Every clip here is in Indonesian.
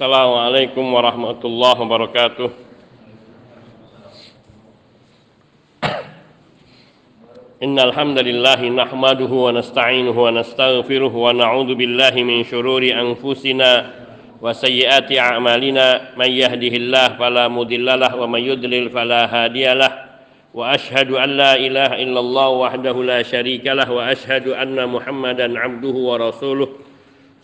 Assalamualaikum warahmatullahi wabarakatuh. Innal hamdalillah nahmaduhu wa billahi min shururi anfusina wa sayyiati a'malina. May yahdihillahu fala wa may yudlil wa ashhadu an la illallah wahdahu la syarikalah wa ashhadu anna muhammadan 'abduhu wa rasuluh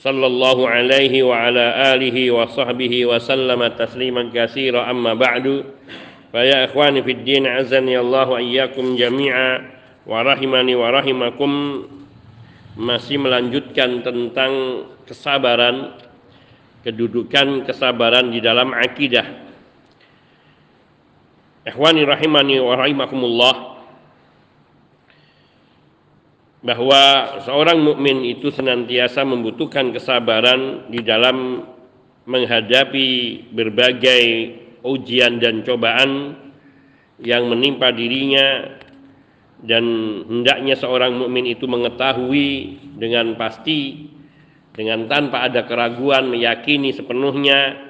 sallallahu alaihi wa ala alihi wa sahbihi wa sallama tasliman katsira. Amma ba'du. Fa ya ikhwani fid din azani Allah ayyakum jami'a wa rahimani wa rahimakum. Masih melanjutkan tentang kesabaran kedudukan kesabaran di dalam akidah. Ikhwani rahimani wa rahimakumullah bahwa seorang mukmin itu senantiasa membutuhkan kesabaran di dalam menghadapi berbagai ujian dan cobaan yang menimpa dirinya dan hendaknya seorang mukmin itu mengetahui dengan pasti dengan tanpa ada keraguan meyakini sepenuhnya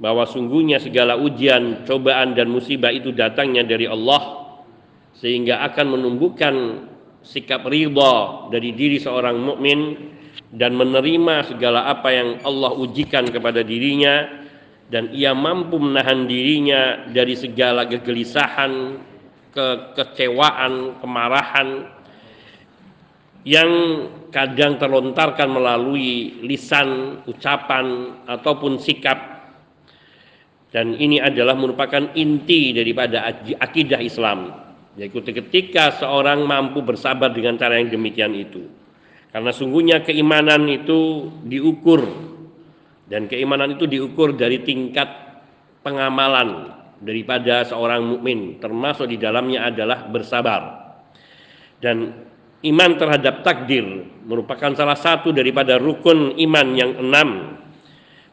bahwa sungguhnya segala ujian, cobaan dan musibah itu datangnya dari Allah sehingga akan menumbuhkan sikap ridha dari diri seorang mukmin dan menerima segala apa yang Allah ujikan kepada dirinya dan ia mampu menahan dirinya dari segala kegelisahan, kekecewaan, kemarahan yang kadang terlontarkan melalui lisan, ucapan ataupun sikap. Dan ini adalah merupakan inti daripada akidah Islam yaitu ketika seorang mampu bersabar dengan cara yang demikian itu. Karena sungguhnya keimanan itu diukur. Dan keimanan itu diukur dari tingkat pengamalan daripada seorang mukmin. Termasuk di dalamnya adalah bersabar. Dan iman terhadap takdir merupakan salah satu daripada rukun iman yang enam.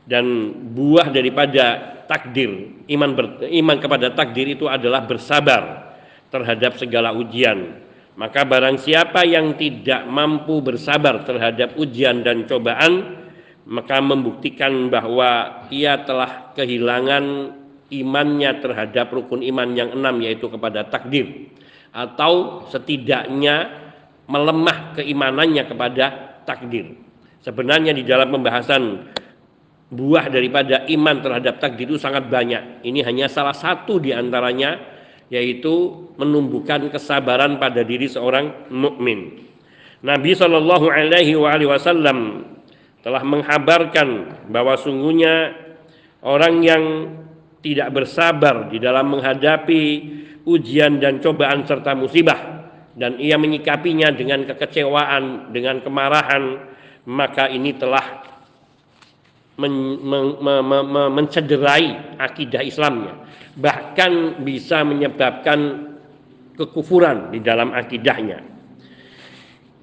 Dan buah daripada takdir iman ber, iman kepada takdir itu adalah bersabar terhadap segala ujian maka barang siapa yang tidak mampu bersabar terhadap ujian dan cobaan maka membuktikan bahwa ia telah kehilangan imannya terhadap rukun iman yang enam yaitu kepada takdir atau setidaknya melemah keimanannya kepada takdir. Sebenarnya di dalam pembahasan buah daripada iman terhadap takdir itu sangat banyak. Ini hanya salah satu di antaranya yaitu menumbuhkan kesabaran pada diri seorang mukmin. Nabi Shallallahu Alaihi Wasallam telah menghabarkan bahwa sungguhnya orang yang tidak bersabar di dalam menghadapi ujian dan cobaan serta musibah dan ia menyikapinya dengan kekecewaan, dengan kemarahan, maka ini telah men, men, men, men, mencederai akidah Islamnya. Bahkan bisa menyebabkan kekufuran di dalam akidahnya.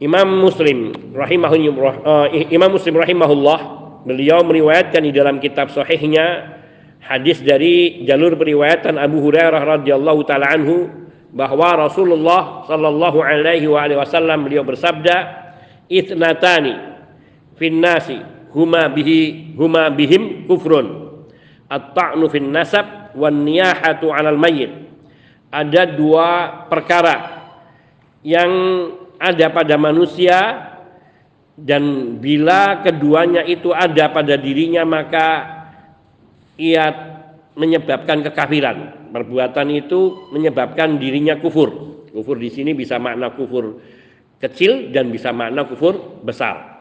Imam Muslim rahimahullah uh, Imam Muslim rahimahullah beliau meriwayatkan di dalam kitab sahihnya hadis dari jalur periwayatan Abu Hurairah radhiyallahu taala anhu bahwa Rasulullah sallallahu alaihi wasallam beliau bersabda itnatani fin nasi huma bihi huma bihim kufrun at-ta'nu fin nasab wan niyahatu 'alal mayyit ada dua perkara yang ada pada manusia dan bila keduanya itu ada pada dirinya maka ia menyebabkan kekafiran. Perbuatan itu menyebabkan dirinya kufur. Kufur di sini bisa makna kufur kecil dan bisa makna kufur besar.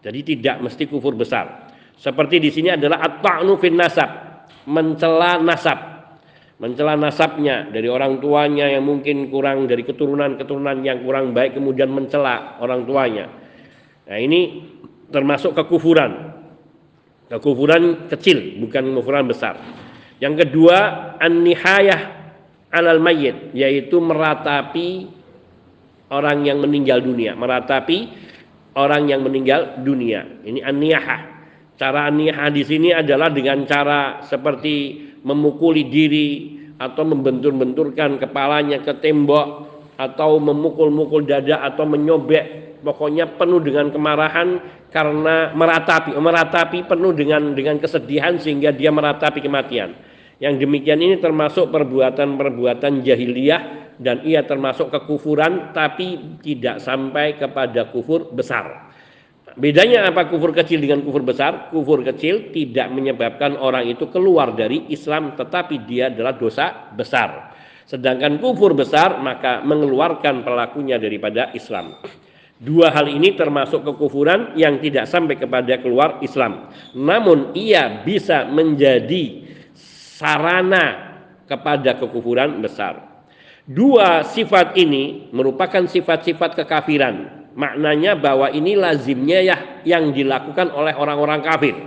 Jadi tidak mesti kufur besar. Seperti di sini adalah at-ta'nu fin nasab, mencela nasab. Mencela nasabnya dari orang tuanya yang mungkin kurang dari keturunan-keturunan yang kurang baik kemudian mencela orang tuanya. Nah, ini termasuk kekufuran. Kekufuran kecil bukan kekufuran besar. Yang kedua, an-nihayah alal mayyit, yaitu meratapi orang yang meninggal dunia, meratapi orang yang meninggal dunia. Ini an-niyahah. Cara an-niyahah di sini adalah dengan cara seperti memukuli diri atau membentur-benturkan kepalanya ke tembok atau memukul-mukul dada atau menyobek pokoknya penuh dengan kemarahan karena meratapi, meratapi penuh dengan dengan kesedihan sehingga dia meratapi kematian. Yang demikian ini termasuk perbuatan-perbuatan jahiliyah dan ia termasuk kekufuran tapi tidak sampai kepada kufur besar. Bedanya apa kufur kecil dengan kufur besar? Kufur kecil tidak menyebabkan orang itu keluar dari Islam tetapi dia adalah dosa besar. Sedangkan kufur besar maka mengeluarkan pelakunya daripada Islam. Dua hal ini termasuk kekufuran yang tidak sampai kepada keluar Islam. Namun ia bisa menjadi sarana kepada kekufuran besar. Dua sifat ini merupakan sifat-sifat kekafiran. Maknanya bahwa ini lazimnya ya yang dilakukan oleh orang-orang kafir.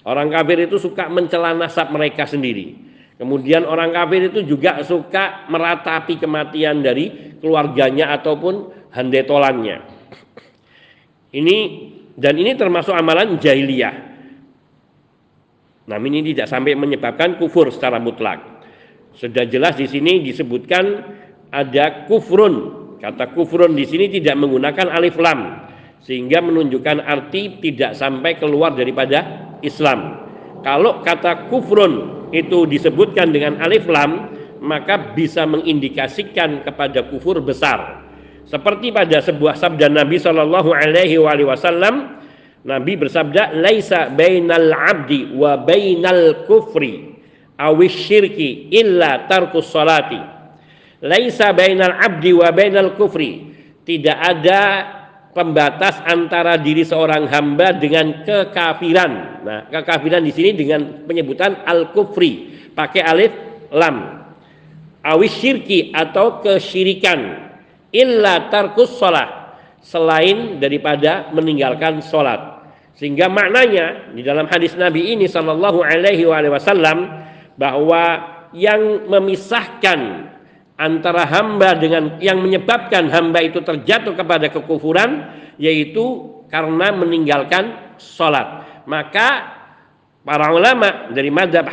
Orang kafir itu suka mencela nasab mereka sendiri. Kemudian orang kafir itu juga suka meratapi kematian dari keluarganya ataupun handetolannya. Ini dan ini termasuk amalan jahiliyah. Namun ini tidak sampai menyebabkan kufur secara mutlak. Sudah jelas di sini disebutkan ada kufrun. Kata kufrun di sini tidak menggunakan alif lam sehingga menunjukkan arti tidak sampai keluar daripada Islam. Kalau kata kufrun itu disebutkan dengan alif lam maka bisa mengindikasikan kepada kufur besar. Seperti pada sebuah sabda Nabi Shallallahu Alaihi Wasallam Nabi bersabda, "Laisa bainal 'abdi wa bainal kufri awis syirki illa tarkus salati." Laisa bainal 'abdi wa bainal kufri. Tidak ada pembatas antara diri seorang hamba dengan kekafiran. Nah, kekafiran di sini dengan penyebutan al-kufri, pakai alif lam. Awis syirki atau kesyirikan illa tarkus salat selain daripada meninggalkan sholat sehingga maknanya di dalam hadis Nabi ini Shallallahu Alaihi Wasallam bahwa yang memisahkan antara hamba dengan yang menyebabkan hamba itu terjatuh kepada kekufuran yaitu karena meninggalkan sholat. Maka para ulama dari madhab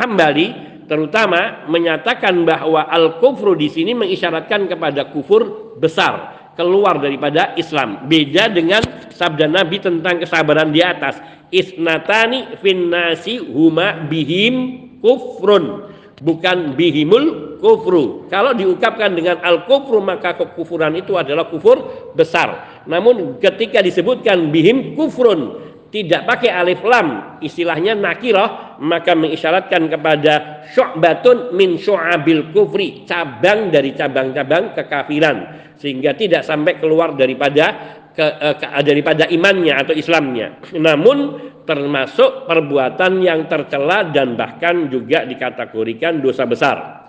hambali terutama menyatakan bahwa al kufru di sini mengisyaratkan kepada kufur besar keluar daripada Islam. Beda dengan sabda Nabi tentang kesabaran di atas. Isnatani finnasi huma bihim kufrun. Bukan bihimul kufru. Kalau diungkapkan dengan al-kufru maka kekufuran itu adalah kufur besar. Namun ketika disebutkan bihim kufrun tidak pakai alif lam istilahnya nakirah maka mengisyaratkan kepada syu'batun min syu'abil kufri cabang dari cabang-cabang kekafiran sehingga tidak sampai keluar daripada ke, eh, ke, daripada imannya atau Islamnya namun termasuk perbuatan yang tercela dan bahkan juga dikategorikan dosa besar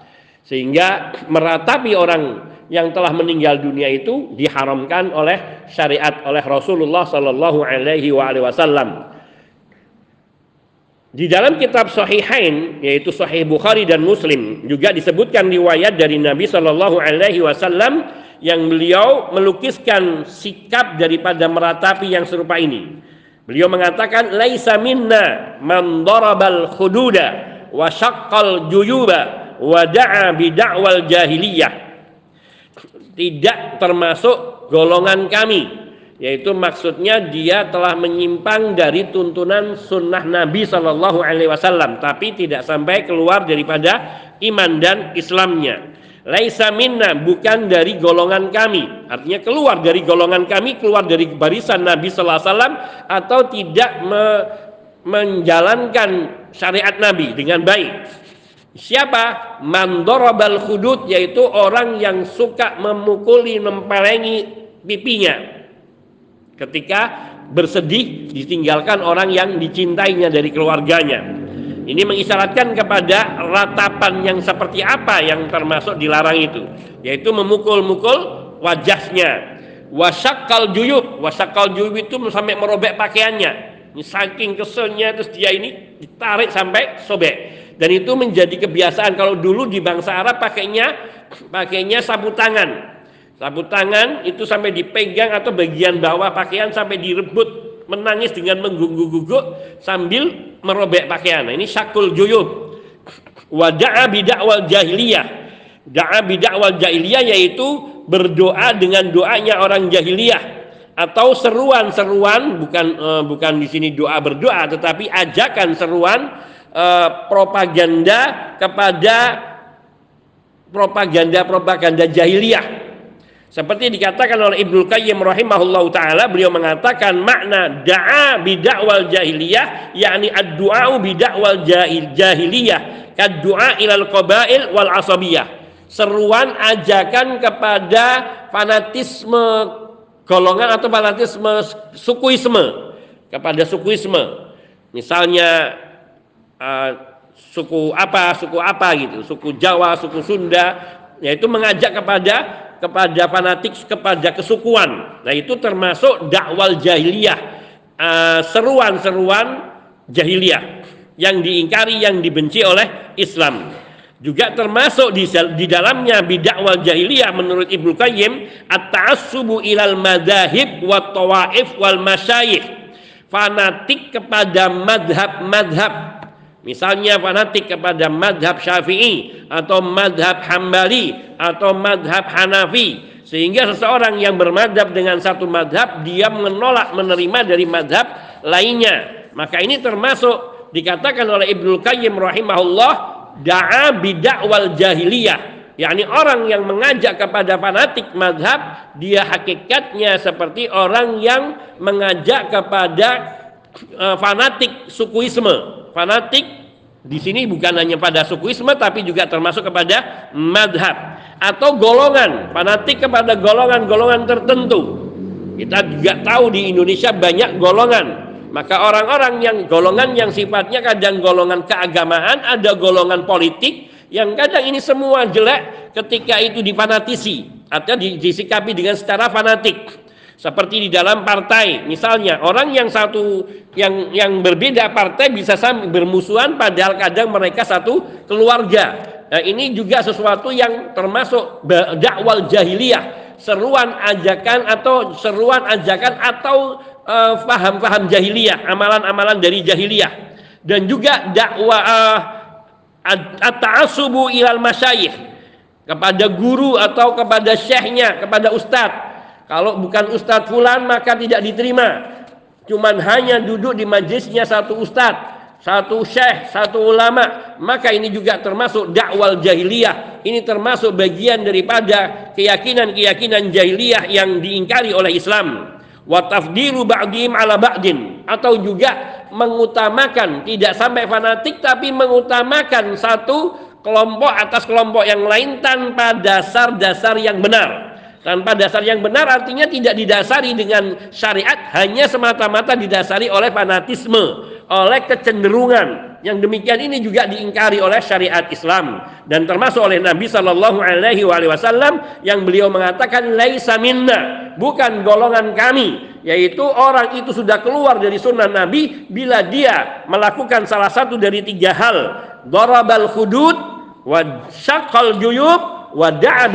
sehingga meratapi orang yang telah meninggal dunia itu diharamkan oleh syariat oleh Rasulullah Shallallahu Alaihi Wasallam. Di dalam kitab Sahihain yaitu Sahih Bukhari dan Muslim juga disebutkan riwayat dari Nabi Shallallahu Alaihi Wasallam yang beliau melukiskan sikap daripada meratapi yang serupa ini. Beliau mengatakan laisa minna man darabal khududa wa syaqqal juyuba wa da'a bi da'wal jahiliyah. Tidak termasuk golongan kami yaitu maksudnya dia telah menyimpang dari tuntunan sunnah Nabi Shallallahu Alaihi Wasallam tapi tidak sampai keluar daripada iman dan Islamnya Laisa minna bukan dari golongan kami artinya keluar dari golongan kami keluar dari barisan Nabi Sallallahu Alaihi Wasallam atau tidak me menjalankan syariat Nabi dengan baik Siapa? Mandorabal hudud yaitu orang yang suka memukuli, mempelengi pipinya. Ketika bersedih ditinggalkan orang yang dicintainya dari keluarganya. Ini mengisyaratkan kepada ratapan yang seperti apa yang termasuk dilarang itu, yaitu memukul-mukul wajahnya. Wasakal juyub, wasakal juyub itu sampai merobek pakaiannya. Ini saking keselnya terus dia ini ditarik sampai sobek dan itu menjadi kebiasaan kalau dulu di bangsa Arab pakainya pakainya sapu tangan sapu tangan itu sampai dipegang atau bagian bawah pakaian sampai direbut menangis dengan menggugu-gugu sambil merobek pakaian. Ini syakul juyub. Wada'a bidakwal jahiliyah. Da'a bidakwal jahiliyah yaitu berdoa dengan doanya orang jahiliyah. Atau seruan-seruan bukan uh, bukan di sini doa berdoa tetapi ajakan seruan uh, propaganda kepada propaganda-propaganda jahiliyah. Seperti dikatakan oleh Ibnu Qayyim rahimahullahu taala, beliau mengatakan makna da'a bidakwal jahiliyah yakni ad-du'a bidakwal jahiliyah kad-du'a ilal qabail wal asabiyah. Seruan ajakan kepada fanatisme golongan atau fanatisme sukuisme kepada sukuisme. Misalnya uh, suku apa, suku apa gitu, suku Jawa, suku Sunda, yaitu mengajak kepada kepada fanatik kepada kesukuan. Nah, itu termasuk dakwal jahiliyah, uh, seruan-seruan jahiliyah yang diingkari, yang dibenci oleh Islam. Juga termasuk di, di dalamnya bidakwal jahiliyah menurut Ibnu Qayyim at-ta'assubu ilal madahib wa tawaif wal masyayikh. Fanatik kepada madhab-madhab Misalnya fanatik kepada madhab syafi'i atau madhab hambali atau madhab hanafi. Sehingga seseorang yang bermadhab dengan satu madhab, dia menolak menerima dari madhab lainnya. Maka ini termasuk dikatakan oleh Ibnu Qayyim rahimahullah, da'a bidakwal jahiliyah. yakni orang yang mengajak kepada fanatik madhab, dia hakikatnya seperti orang yang mengajak kepada uh, fanatik sukuisme fanatik di sini bukan hanya pada sukuisme tapi juga termasuk kepada madhab atau golongan fanatik kepada golongan-golongan tertentu. Kita juga tahu di Indonesia banyak golongan. Maka orang-orang yang golongan yang sifatnya kadang golongan keagamaan ada golongan politik yang kadang ini semua jelek ketika itu difanatisi atau disikapi dengan secara fanatik seperti di dalam partai, misalnya orang yang satu yang yang berbeda partai bisa bermusuhan padahal kadang mereka satu keluarga. Nah, ini juga sesuatu yang termasuk dakwal jahiliyah, seruan ajakan atau seruan ajakan atau faham-faham uh, jahiliyah, amalan-amalan dari jahiliyah. Dan juga dakwah uh, at-ta'assubu ilal masyayikh kepada guru atau kepada syekhnya, kepada ustadz kalau bukan Ustadz Fulan maka tidak diterima. Cuman hanya duduk di majlisnya satu Ustadz, satu syekh, satu ulama. Maka ini juga termasuk dakwal jahiliyah. Ini termasuk bagian daripada keyakinan-keyakinan jahiliyah yang diingkari oleh Islam. Wa tafdilu ba'dihim ala ba'din. Atau juga mengutamakan, tidak sampai fanatik tapi mengutamakan satu kelompok atas kelompok yang lain tanpa dasar-dasar yang benar tanpa dasar yang benar artinya tidak didasari dengan syariat hanya semata-mata didasari oleh fanatisme oleh kecenderungan. Yang demikian ini juga diingkari oleh syariat Islam. Dan termasuk oleh Nabi Shallallahu Alaihi Wasallam yang beliau mengatakan laisa minna. Bukan golongan kami. Yaitu orang itu sudah keluar dari sunnah Nabi bila dia melakukan salah satu dari tiga hal. Darabal hudud wa syaqqal juyub wa da'a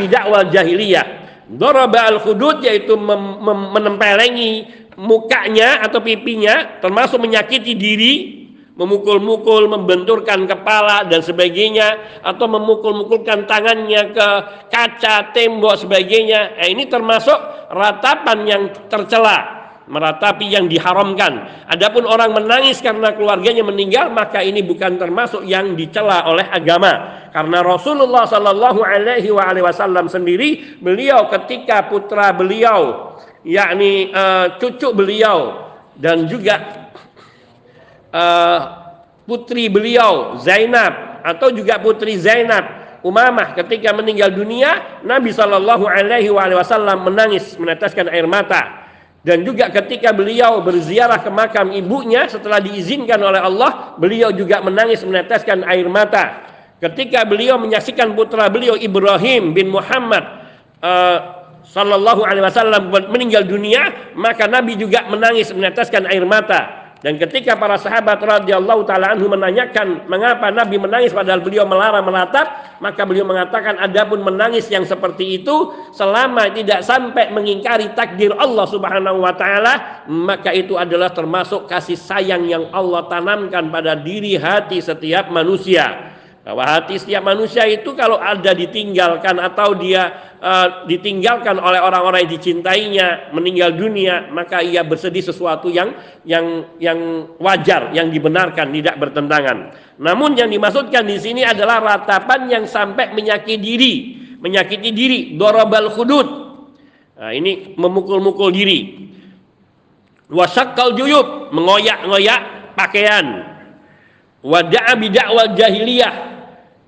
jahiliyah Doraba al khudud yaitu mem, menempelengi mukanya atau pipinya termasuk menyakiti diri memukul-mukul, membenturkan kepala dan sebagainya atau memukul-mukulkan tangannya ke kaca, tembok sebagainya. Eh, ini termasuk ratapan yang tercela meratapi yang diharamkan. Adapun orang menangis karena keluarganya meninggal, maka ini bukan termasuk yang dicela oleh agama. Karena Rasulullah Shallallahu Alaihi Wasallam sendiri, beliau ketika putra beliau, yakni uh, cucu beliau dan juga uh, putri beliau Zainab atau juga putri Zainab Umamah ketika meninggal dunia, Nabi Shallallahu Alaihi Wasallam menangis meneteskan air mata dan juga ketika beliau berziarah ke makam ibunya setelah diizinkan oleh Allah, beliau juga menangis meneteskan air mata. Ketika beliau menyaksikan putra beliau Ibrahim bin Muhammad uh, sallallahu alaihi wasallam meninggal dunia, maka Nabi juga menangis meneteskan air mata. Dan ketika para sahabat radhiyallahu taala anhu menanyakan mengapa Nabi menangis padahal beliau melarang menatap, maka beliau mengatakan adapun menangis yang seperti itu selama tidak sampai mengingkari takdir Allah Subhanahu wa taala, maka itu adalah termasuk kasih sayang yang Allah tanamkan pada diri hati setiap manusia. Bahwa hati setiap manusia itu kalau ada ditinggalkan atau dia uh, ditinggalkan oleh orang-orang yang dicintainya, meninggal dunia, maka ia bersedih sesuatu yang yang yang wajar, yang dibenarkan, tidak bertentangan. Namun yang dimaksudkan di sini adalah ratapan yang sampai menyakiti diri, menyakiti diri, dorobal hudud. Nah, ini memukul-mukul diri. Wasakkal juyub, mengoyak-ngoyak pakaian. Wada'a bid'awal jahiliyah,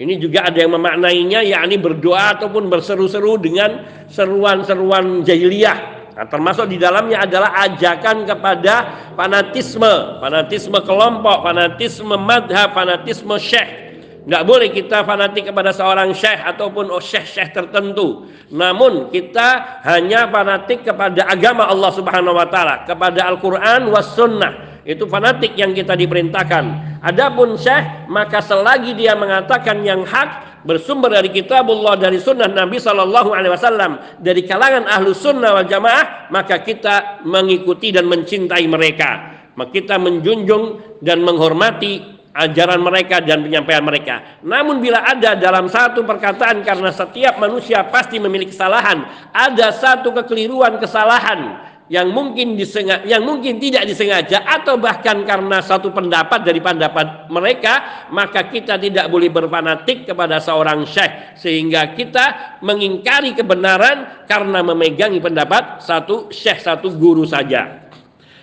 ini juga ada yang memaknainya yakni berdoa ataupun berseru-seru dengan seruan-seruan jahiliyah. Nah, termasuk di dalamnya adalah ajakan kepada fanatisme, fanatisme kelompok, fanatisme madhab, fanatisme syekh. Tidak boleh kita fanatik kepada seorang syekh ataupun oh syekh-syekh tertentu. Namun kita hanya fanatik kepada agama Allah Subhanahu wa taala, kepada Al-Qur'an was sunnah itu fanatik yang kita diperintahkan. Adapun syekh maka selagi dia mengatakan yang hak bersumber dari kitabullah dari sunnah Nabi Shallallahu Alaihi Wasallam dari kalangan ahlu sunnah wal jamaah maka kita mengikuti dan mencintai mereka. Maka kita menjunjung dan menghormati ajaran mereka dan penyampaian mereka. Namun bila ada dalam satu perkataan karena setiap manusia pasti memiliki kesalahan, ada satu kekeliruan kesalahan yang mungkin disengaja, yang mungkin tidak disengaja atau bahkan karena satu pendapat dari pendapat mereka maka kita tidak boleh berfanatik kepada seorang syekh sehingga kita mengingkari kebenaran karena memegangi pendapat satu syekh satu guru saja.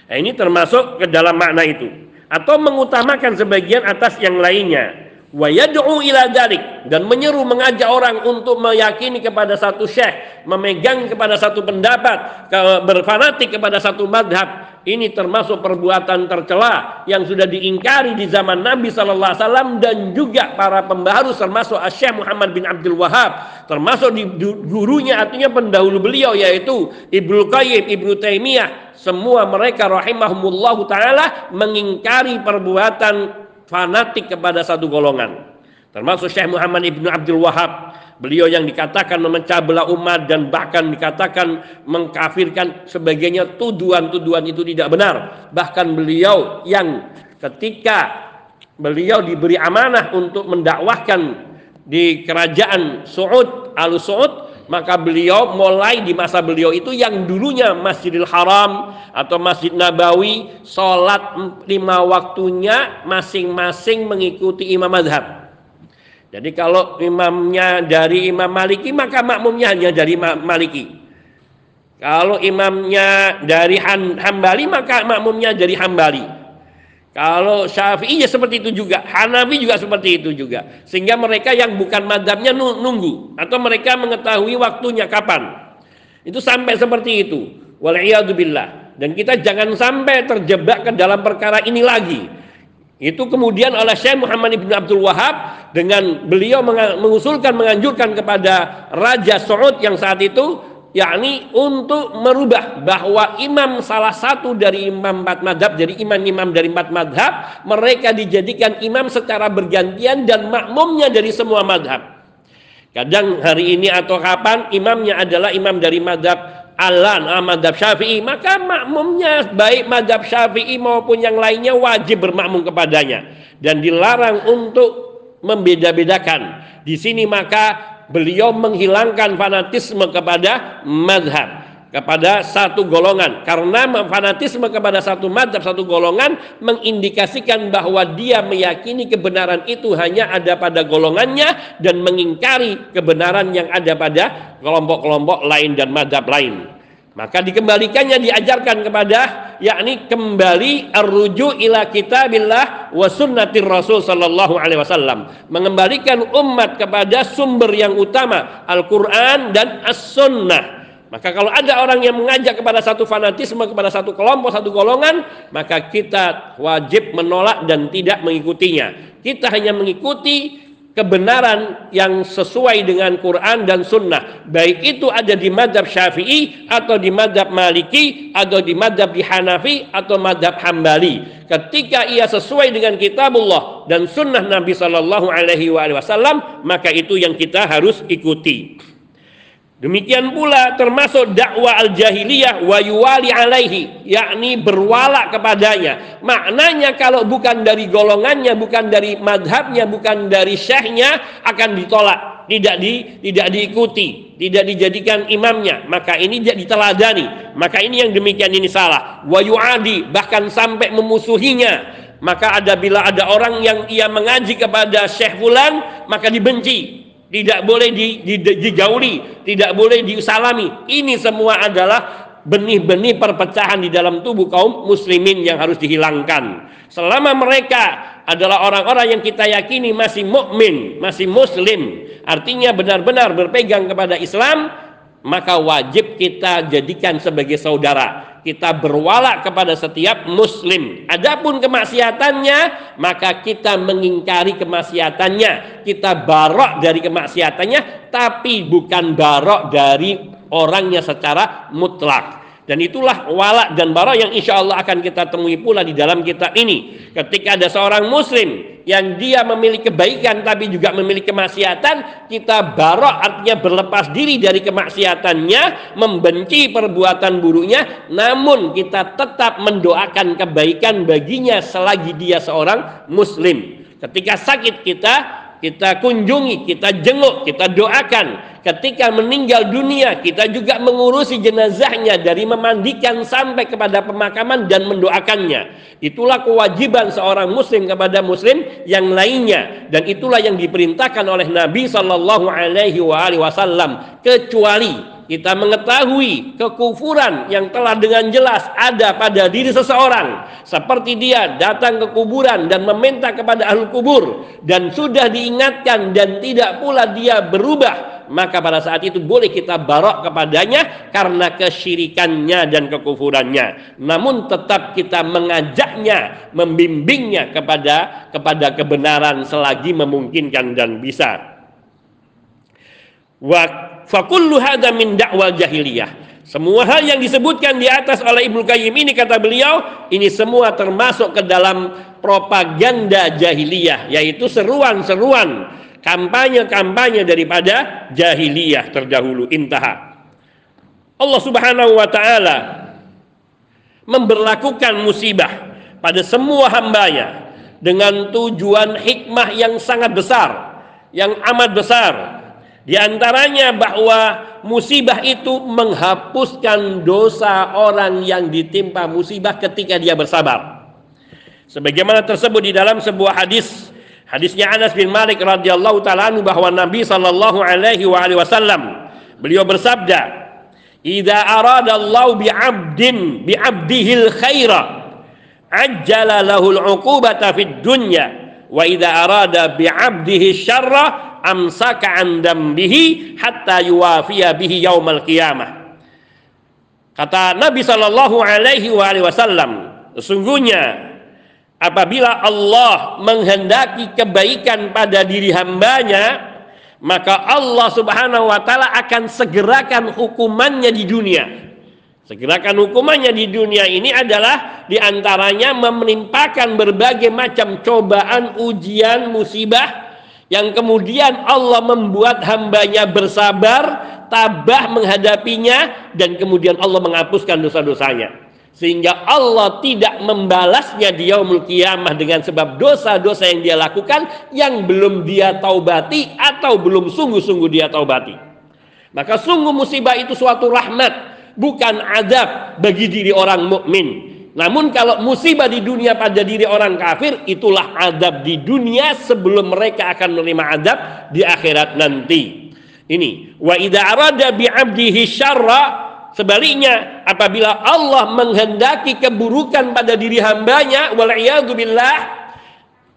Nah, ini termasuk ke dalam makna itu. Atau mengutamakan sebagian atas yang lainnya wa yad'u ila dalik dan menyeru mengajak orang untuk meyakini kepada satu syekh, memegang kepada satu pendapat, berfanatik kepada satu madhab. Ini termasuk perbuatan tercela yang sudah diingkari di zaman Nabi sallallahu alaihi wasallam dan juga para pembaharu termasuk Syekh Muhammad bin Abdul Wahab, termasuk di gurunya artinya pendahulu beliau yaitu Ibnu Qayyim, Ibnu Taimiyah, semua mereka rahimahumullahu taala mengingkari perbuatan fanatik kepada satu golongan. Termasuk Syekh Muhammad Ibnu Abdul Wahab, beliau yang dikatakan memecah belah umat dan bahkan dikatakan mengkafirkan sebagainya tuduhan-tuduhan itu tidak benar. Bahkan beliau yang ketika beliau diberi amanah untuk mendakwahkan di kerajaan Saud, Al Saud, maka beliau mulai di masa beliau itu yang dulunya Masjidil Haram atau Masjid Nabawi sholat lima waktunya masing-masing mengikuti imam madhab. Jadi kalau imamnya dari imam maliki maka makmumnya hanya dari maliki. Kalau imamnya dari hambali maka makmumnya dari hambali kalau Syafi'i ya seperti itu juga, Hanafi juga seperti itu juga. Sehingga mereka yang bukan madhabnya nunggu atau mereka mengetahui waktunya kapan. Itu sampai seperti itu. Waliyadzubillah. Dan kita jangan sampai terjebak ke dalam perkara ini lagi. Itu kemudian oleh Syekh Muhammad Ibn Abdul Wahab dengan beliau mengusulkan menganjurkan kepada Raja Saud yang saat itu yakni untuk merubah bahwa imam salah satu dari imam empat madhab jadi imam-imam dari empat madhab mereka dijadikan imam secara bergantian dan makmumnya dari semua madhab. Kadang hari ini atau kapan imamnya adalah imam dari madhab Alan, ah, madhab syafi'i maka makmumnya baik madhab syafi'i maupun yang lainnya wajib bermakmum kepadanya. Dan dilarang untuk membeda-bedakan. Di sini maka beliau menghilangkan fanatisme kepada madhab kepada satu golongan. Karena fanatisme kepada satu madhab satu golongan mengindikasikan bahwa dia meyakini kebenaran itu hanya ada pada golongannya dan mengingkari kebenaran yang ada pada kelompok-kelompok lain dan madhab lain maka dikembalikannya diajarkan kepada yakni kembali arruju ila kitabillah wa sunnatir rasul sallallahu alaihi wasallam. Mengembalikan umat kepada sumber yang utama Al-Qur'an dan As-Sunnah. Maka kalau ada orang yang mengajak kepada satu fanatisme kepada satu kelompok satu golongan maka kita wajib menolak dan tidak mengikutinya. Kita hanya mengikuti kebenaran yang sesuai dengan Quran dan Sunnah. Baik itu ada di madhab syafi'i atau di madhab maliki atau di madhab di Hanafi atau madhab hambali. Ketika ia sesuai dengan kitabullah dan sunnah Nabi Shallallahu Alaihi Wasallam maka itu yang kita harus ikuti Demikian pula termasuk dakwah al-jahiliyah wa yuwali alaihi, yakni berwala kepadanya. Maknanya kalau bukan dari golongannya, bukan dari madhabnya, bukan dari syekhnya akan ditolak, tidak di tidak diikuti, tidak dijadikan imamnya. Maka ini diteladani. Maka ini yang demikian ini salah. Wa yuadi bahkan sampai memusuhinya. Maka ada bila ada orang yang ia mengaji kepada Syekh fulan, maka dibenci tidak boleh di, di, dijauhi, tidak boleh disalami. Ini semua adalah benih-benih perpecahan di dalam tubuh kaum muslimin yang harus dihilangkan. Selama mereka adalah orang-orang yang kita yakini masih mukmin, masih muslim, artinya benar-benar berpegang kepada Islam, maka wajib kita jadikan sebagai saudara kita berwala kepada setiap muslim. Adapun kemaksiatannya, maka kita mengingkari kemaksiatannya. Kita barok dari kemaksiatannya, tapi bukan barok dari orangnya secara mutlak. Dan itulah wala dan barok yang insya Allah akan kita temui pula di dalam kitab ini. Ketika ada seorang muslim yang dia memiliki kebaikan tapi juga memiliki kemaksiatan, kita barok artinya berlepas diri dari kemaksiatannya, membenci perbuatan buruknya, namun kita tetap mendoakan kebaikan baginya selagi dia seorang muslim. Ketika sakit kita kita kunjungi, kita jenguk, kita doakan. Ketika meninggal dunia, kita juga mengurusi jenazahnya dari memandikan sampai kepada pemakaman dan mendoakannya. Itulah kewajiban seorang muslim kepada muslim yang lainnya dan itulah yang diperintahkan oleh Nabi Shallallahu alaihi wasallam kecuali kita mengetahui kekufuran yang telah dengan jelas ada pada diri seseorang. Seperti dia datang ke kuburan dan meminta kepada ahli kubur. Dan sudah diingatkan dan tidak pula dia berubah. Maka pada saat itu boleh kita barok kepadanya karena kesyirikannya dan kekufurannya. Namun tetap kita mengajaknya membimbingnya kepada kepada kebenaran selagi memungkinkan dan bisa. Wa Fakullu hadza min dakwal jahiliyah. Semua hal yang disebutkan di atas oleh Ibnu Qayyim ini kata beliau, ini semua termasuk ke dalam propaganda jahiliyah, yaitu seruan-seruan kampanye-kampanye daripada jahiliyah terdahulu intaha. Allah Subhanahu wa taala memberlakukan musibah pada semua hambanya dengan tujuan hikmah yang sangat besar, yang amat besar di antaranya bahwa musibah itu menghapuskan dosa orang yang ditimpa musibah ketika dia bersabar. Sebagaimana tersebut di dalam sebuah hadis, hadisnya Anas bin Malik radhiyallahu taala bahwa Nabi sallallahu alaihi wasallam beliau bersabda, "Idza arada Allah bi 'abdin bi 'abdihil khaira, ajjala lahul 'uqubata fid dunya, wa idza arada bi 'abdihi syarra amsaka an dambihi hatta yuwafiya bihi yaumal qiyamah. Kata Nabi Shallallahu alaihi wasallam, sesungguhnya apabila Allah menghendaki kebaikan pada diri hambanya, maka Allah Subhanahu wa taala akan segerakan hukumannya di dunia. Segerakan hukumannya di dunia ini adalah di antaranya menimpakan berbagai macam cobaan, ujian, musibah yang kemudian Allah membuat hambanya bersabar, tabah menghadapinya, dan kemudian Allah menghapuskan dosa-dosanya. Sehingga Allah tidak membalasnya di yaumul kiamah dengan sebab dosa-dosa yang dia lakukan yang belum dia taubati atau belum sungguh-sungguh dia taubati. Maka sungguh musibah itu suatu rahmat, bukan adab bagi diri orang mukmin namun kalau musibah di dunia pada diri orang kafir itulah adab di dunia sebelum mereka akan menerima adab di akhirat nanti. Ini wa idza arada bi 'abdihi syarra sebaliknya apabila Allah menghendaki keburukan pada diri hambanya wal billah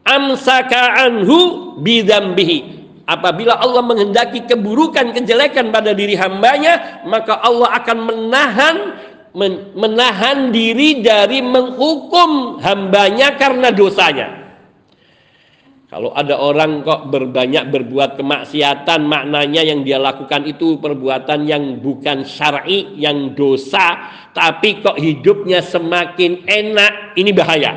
amsaka anhu bidzambihi apabila Allah menghendaki keburukan kejelekan pada diri hambanya maka Allah akan menahan menahan diri dari menghukum hambanya karena dosanya. Kalau ada orang kok berbanyak berbuat kemaksiatan, maknanya yang dia lakukan itu perbuatan yang bukan syar'i, yang dosa, tapi kok hidupnya semakin enak, ini bahaya.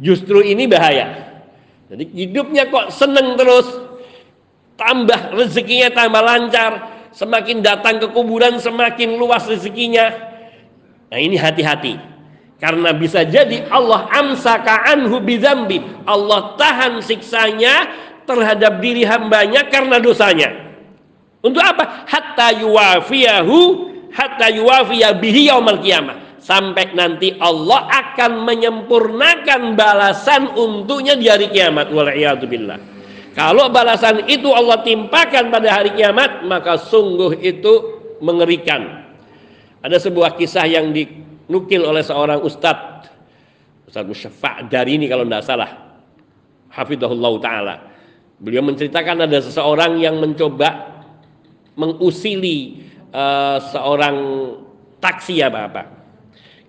Justru ini bahaya. Jadi hidupnya kok seneng terus, tambah rezekinya tambah lancar, semakin datang ke kuburan semakin luas rezekinya. Nah ini hati-hati. Karena bisa jadi Allah amsaka anhu bidzambi. Allah tahan siksanya terhadap diri hambanya karena dosanya. Untuk apa? Hatta yuwafiyahu hatta yuwafiya bihi yaumal qiyamah. Sampai nanti Allah akan menyempurnakan balasan untuknya di hari kiamat. Wal'iyatubillah. Kalau balasan itu Allah timpakan pada hari kiamat, maka sungguh itu mengerikan. Ada sebuah kisah yang dinukil oleh seorang ustadz, ustadz musyafa' dari ini kalau tidak salah, hafidhahullah ta'ala. Beliau menceritakan ada seseorang yang mencoba mengusili uh, seorang taksi ya Bapak.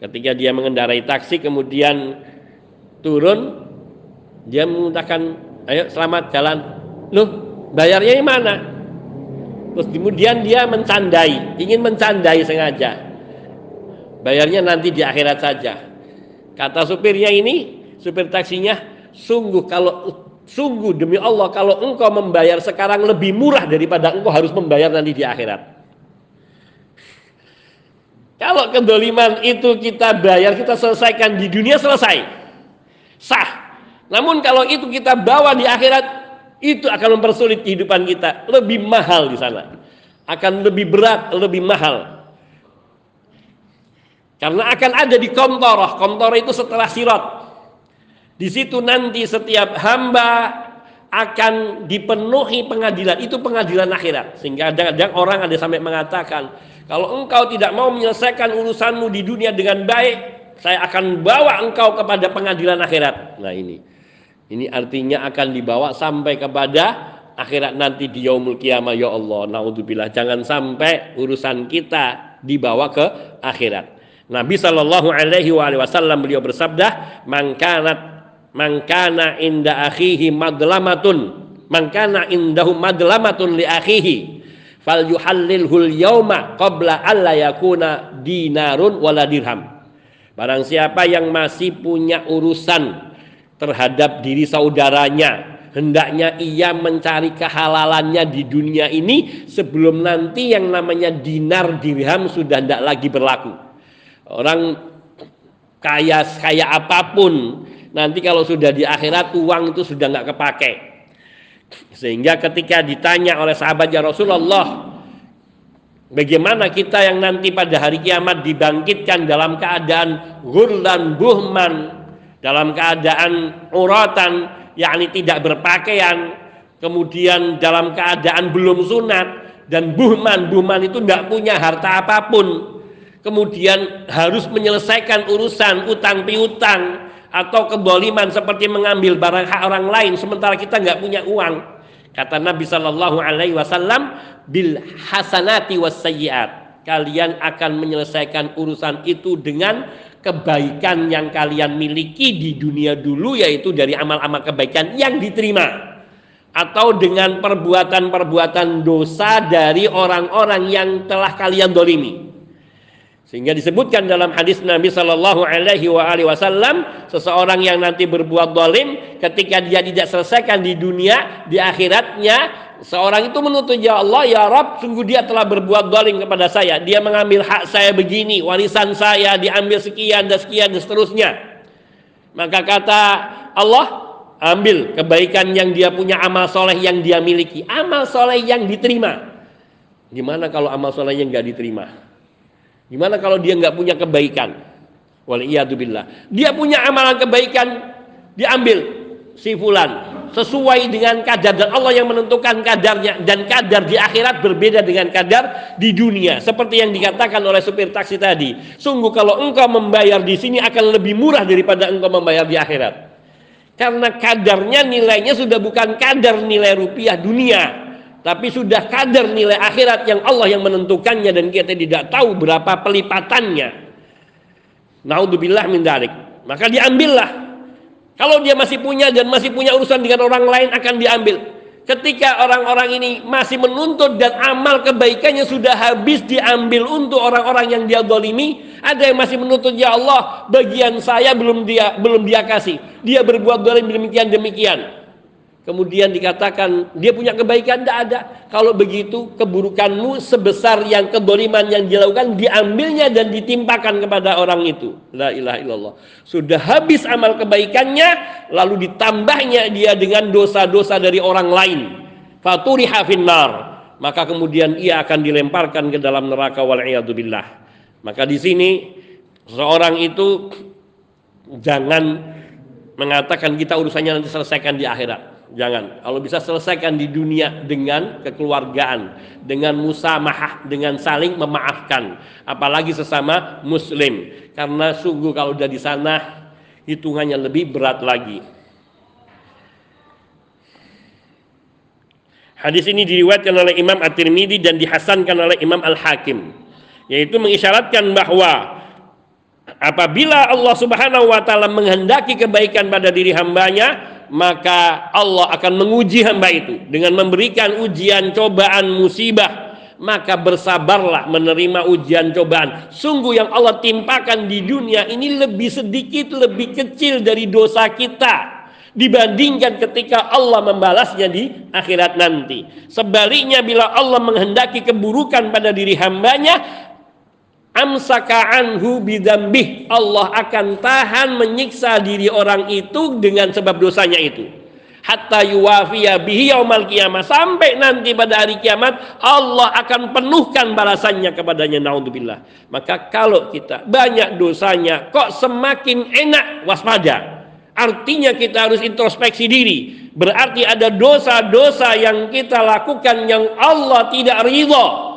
Ketika dia mengendarai taksi kemudian turun, dia mengatakan, ayo selamat jalan. Loh, bayarnya mana? Terus kemudian dia mencandai, ingin mencandai sengaja. Bayarnya nanti di akhirat saja. Kata supirnya ini, supir taksinya, sungguh kalau sungguh demi Allah kalau engkau membayar sekarang lebih murah daripada engkau harus membayar nanti di akhirat. Kalau kedoliman itu kita bayar, kita selesaikan di dunia selesai. Sah. Namun kalau itu kita bawa di akhirat, itu akan mempersulit kehidupan kita. Lebih mahal di sana. Akan lebih berat, lebih mahal. Karena akan ada di kontoroh. Kontoroh itu setelah sirot. Di situ nanti setiap hamba akan dipenuhi pengadilan. Itu pengadilan akhirat. Sehingga kadang-kadang orang ada sampai mengatakan, kalau engkau tidak mau menyelesaikan urusanmu di dunia dengan baik, saya akan bawa engkau kepada pengadilan akhirat. Nah ini. Ini artinya akan dibawa sampai kepada akhirat nanti di yaumul kiamah ya Allah. Naudzubillah jangan sampai urusan kita dibawa ke akhirat. Nabi Shallallahu alaihi wasallam beliau bersabda, "Mangkanat mangkana inda akhihi madlamatun, mangkana indahu madlamatun li akhihi, fal yuhallilhul yauma qabla alla yakuna dinarun wala dirham." Barang siapa yang masih punya urusan terhadap diri saudaranya. Hendaknya ia mencari kehalalannya di dunia ini sebelum nanti yang namanya dinar dirham sudah tidak lagi berlaku. Orang kaya kaya apa pun nanti kalau sudah di akhirat uang itu sudah nggak kepake. Sehingga ketika ditanya oleh sahabatnya Rasulullah Bagaimana kita yang nanti pada hari kiamat dibangkitkan dalam keadaan gurlan buhman dalam keadaan uratan yakni tidak berpakaian kemudian dalam keadaan belum sunat dan buhman buhman itu tidak punya harta apa pun. Kemudian harus menyelesaikan urusan utang piutang atau keboliman seperti mengambil barang hak orang lain sementara kita nggak punya uang. Kata Nabi Shallallahu Alaihi Wasallam bil hasanati was kalian akan menyelesaikan urusan itu dengan kebaikan yang kalian miliki di dunia dulu yaitu dari amal-amal kebaikan yang diterima. Atau dengan perbuatan-perbuatan dosa dari orang-orang yang telah kalian dolimi sehingga disebutkan dalam hadis Nabi Shallallahu Alaihi Wasallam seseorang yang nanti berbuat dolim ketika dia tidak selesaikan di dunia di akhiratnya Seorang itu menuntut ya Allah ya Rab sungguh dia telah berbuat dolim kepada saya. Dia mengambil hak saya begini warisan saya diambil sekian dan sekian dan seterusnya. Maka kata Allah ambil kebaikan yang dia punya amal soleh yang dia miliki. Amal soleh yang diterima. Gimana kalau amal solehnya nggak diterima gimana kalau dia nggak punya kebaikan? Waliyadzubillah dia punya amalan kebaikan diambil si fulan sesuai dengan kadar dan Allah yang menentukan kadarnya dan kadar di akhirat berbeda dengan kadar di dunia. Seperti yang dikatakan oleh supir taksi tadi sungguh kalau engkau membayar di sini akan lebih murah daripada engkau membayar di akhirat. Karena kadarnya nilainya sudah bukan kadar nilai rupiah dunia tapi sudah kadar nilai akhirat yang Allah yang menentukannya dan kita tidak tahu berapa pelipatannya naudzubillah min dalik maka diambillah kalau dia masih punya dan masih punya urusan dengan orang lain akan diambil. Ketika orang-orang ini masih menuntut dan amal kebaikannya sudah habis diambil untuk orang-orang yang dia dolimi, ada yang masih menuntut ya Allah bagian saya belum dia belum dia kasih. Dia berbuat dolim demikian demikian. Kemudian dikatakan dia punya kebaikan tidak ada. Kalau begitu keburukanmu sebesar yang kedoliman yang dilakukan diambilnya dan ditimpakan kepada orang itu. La ilaha illallah. Sudah habis amal kebaikannya lalu ditambahnya dia dengan dosa-dosa dari orang lain. Faturiha finnar. Maka kemudian ia akan dilemparkan ke dalam neraka wal billah. Maka di sini seorang itu jangan mengatakan kita urusannya nanti selesaikan di akhirat Jangan. Kalau bisa selesaikan di dunia dengan kekeluargaan, dengan musamahah, dengan saling memaafkan, apalagi sesama muslim. Karena sungguh kalau sudah di sana hitungannya lebih berat lagi. Hadis ini diriwayatkan oleh Imam At-Tirmidzi dan dihasankan oleh Imam Al-Hakim, yaitu mengisyaratkan bahwa apabila Allah Subhanahu wa taala menghendaki kebaikan pada diri hambanya, maka Allah akan menguji hamba itu. Dengan memberikan ujian cobaan musibah maka bersabarlah menerima ujian cobaan. Sungguh yang Allah timpakan di dunia ini lebih sedikit lebih kecil dari dosa kita dibandingkan ketika Allah membalasnya di akhirat nanti. Sebaliknya bila Allah menghendaki keburukan pada diri hambanya amsaka anhu bidambih. Allah akan tahan menyiksa diri orang itu dengan sebab dosanya itu. Hatta yuwafiya bihi yaumal kiamat sampai nanti pada hari kiamat Allah akan penuhkan balasannya kepadanya. Naudzubillah. Maka kalau kita banyak dosanya kok semakin enak waspada? Artinya kita harus introspeksi diri. Berarti ada dosa-dosa yang kita lakukan yang Allah tidak ridha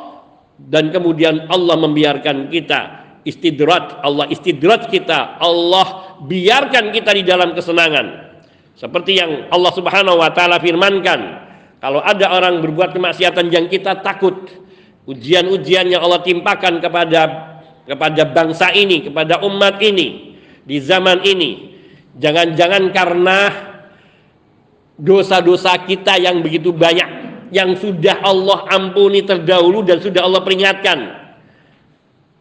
dan kemudian Allah membiarkan kita istidrat Allah istidrat kita Allah biarkan kita di dalam kesenangan. Seperti yang Allah Subhanahu wa taala firmankan kalau ada orang berbuat kemaksiatan yang kita takut ujian-ujian yang Allah timpakan kepada kepada bangsa ini kepada umat ini di zaman ini jangan-jangan karena dosa-dosa kita yang begitu banyak yang sudah Allah ampuni terdahulu dan sudah Allah peringatkan.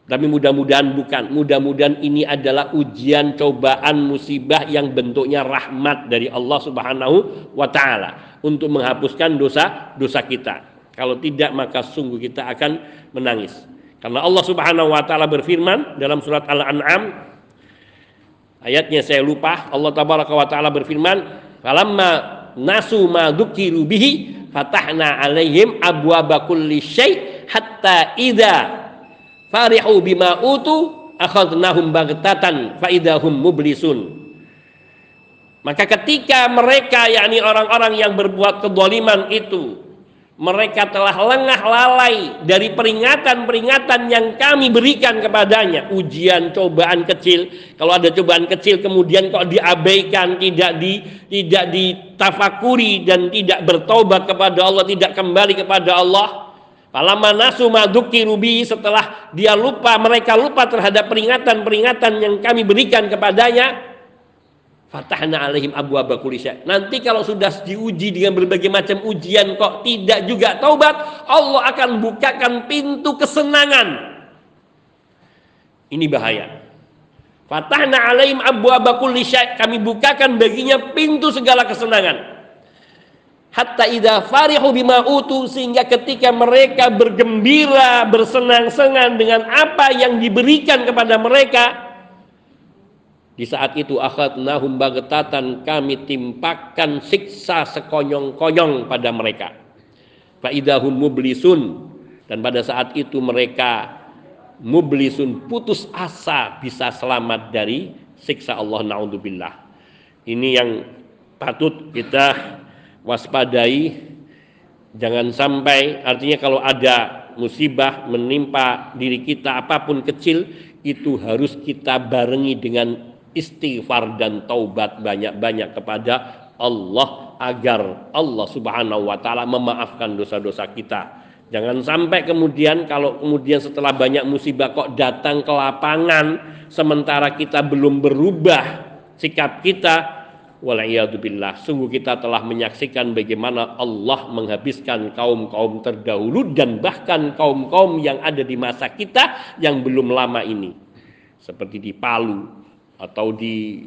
Tapi mudah-mudahan bukan. Mudah-mudahan ini adalah ujian, cobaan, musibah yang bentuknya rahmat dari Allah Subhanahu wa taala untuk menghapuskan dosa-dosa kita. Kalau tidak maka sungguh kita akan menangis. Karena Allah Subhanahu wa taala berfirman dalam surat Al-An'am ayatnya saya lupa Allah tabaraka wa taala berfirman, "Falamma nasu ma dzukiru bihi fatahna alaihim abwaba kulli syai hatta idza farihu bima utu akhadnahum baghtatan fa idahum mublisun. Maka ketika mereka yakni orang-orang yang berbuat kedoliman itu mereka telah lengah lalai dari peringatan-peringatan yang kami berikan kepadanya. Ujian cobaan kecil. Kalau ada cobaan kecil kemudian kok diabaikan tidak di tidak ditafakuri dan tidak bertobat kepada Allah tidak kembali kepada Allah. Falamma nasu rubi setelah dia lupa mereka lupa terhadap peringatan-peringatan yang kami berikan kepadanya Fatahna alaihim abu abakulisya. Nanti kalau sudah diuji dengan berbagai macam ujian kok tidak juga taubat, Allah akan bukakan pintu kesenangan. Ini bahaya. Fatahna alaihim abu abakulisya. Kami bukakan baginya pintu segala kesenangan. Hatta idha farihu bima utu sehingga ketika mereka bergembira, bersenang-senang dengan apa yang diberikan kepada mereka, di saat itu akhadnahum bagetatan kami timpakan siksa sekonyong-konyong pada mereka. Faidahum mublisun dan pada saat itu mereka mublisun putus asa bisa selamat dari siksa Allah naudzubillah. Ini yang patut kita waspadai jangan sampai artinya kalau ada musibah menimpa diri kita apa pun kecil itu harus kita barengi dengan istighfar dan taubat banyak-banyak kepada Allah agar Allah Subhanahu wa taala memaafkan dosa-dosa kita. Jangan sampai kemudian kalau kemudian setelah banyak musibah kok datang ke lapangan sementara kita belum berubah sikap kita Walayyadubillah Sungguh kita telah menyaksikan bagaimana Allah menghabiskan kaum-kaum terdahulu dan bahkan kaum-kaum yang ada di masa kita yang belum lama ini. Seperti di Palu, atau di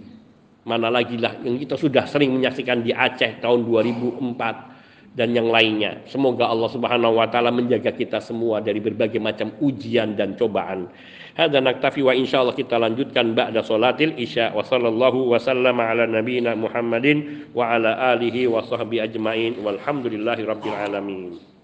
Mana lagi lah yang kita sudah sering menyaksikan di Aceh tahun 2004 dan yang lainnya. Semoga Allah Subhanahu wa taala menjaga kita semua dari berbagai macam ujian dan cobaan. Hadza naktafi wa insyaallah kita lanjutkan ba'da salatil isya wa sallallahu wa sallama ala nabiyyina Muhammadin wa ala alihi wa sahbihi ajmain walhamdulillahi rabbil alamin.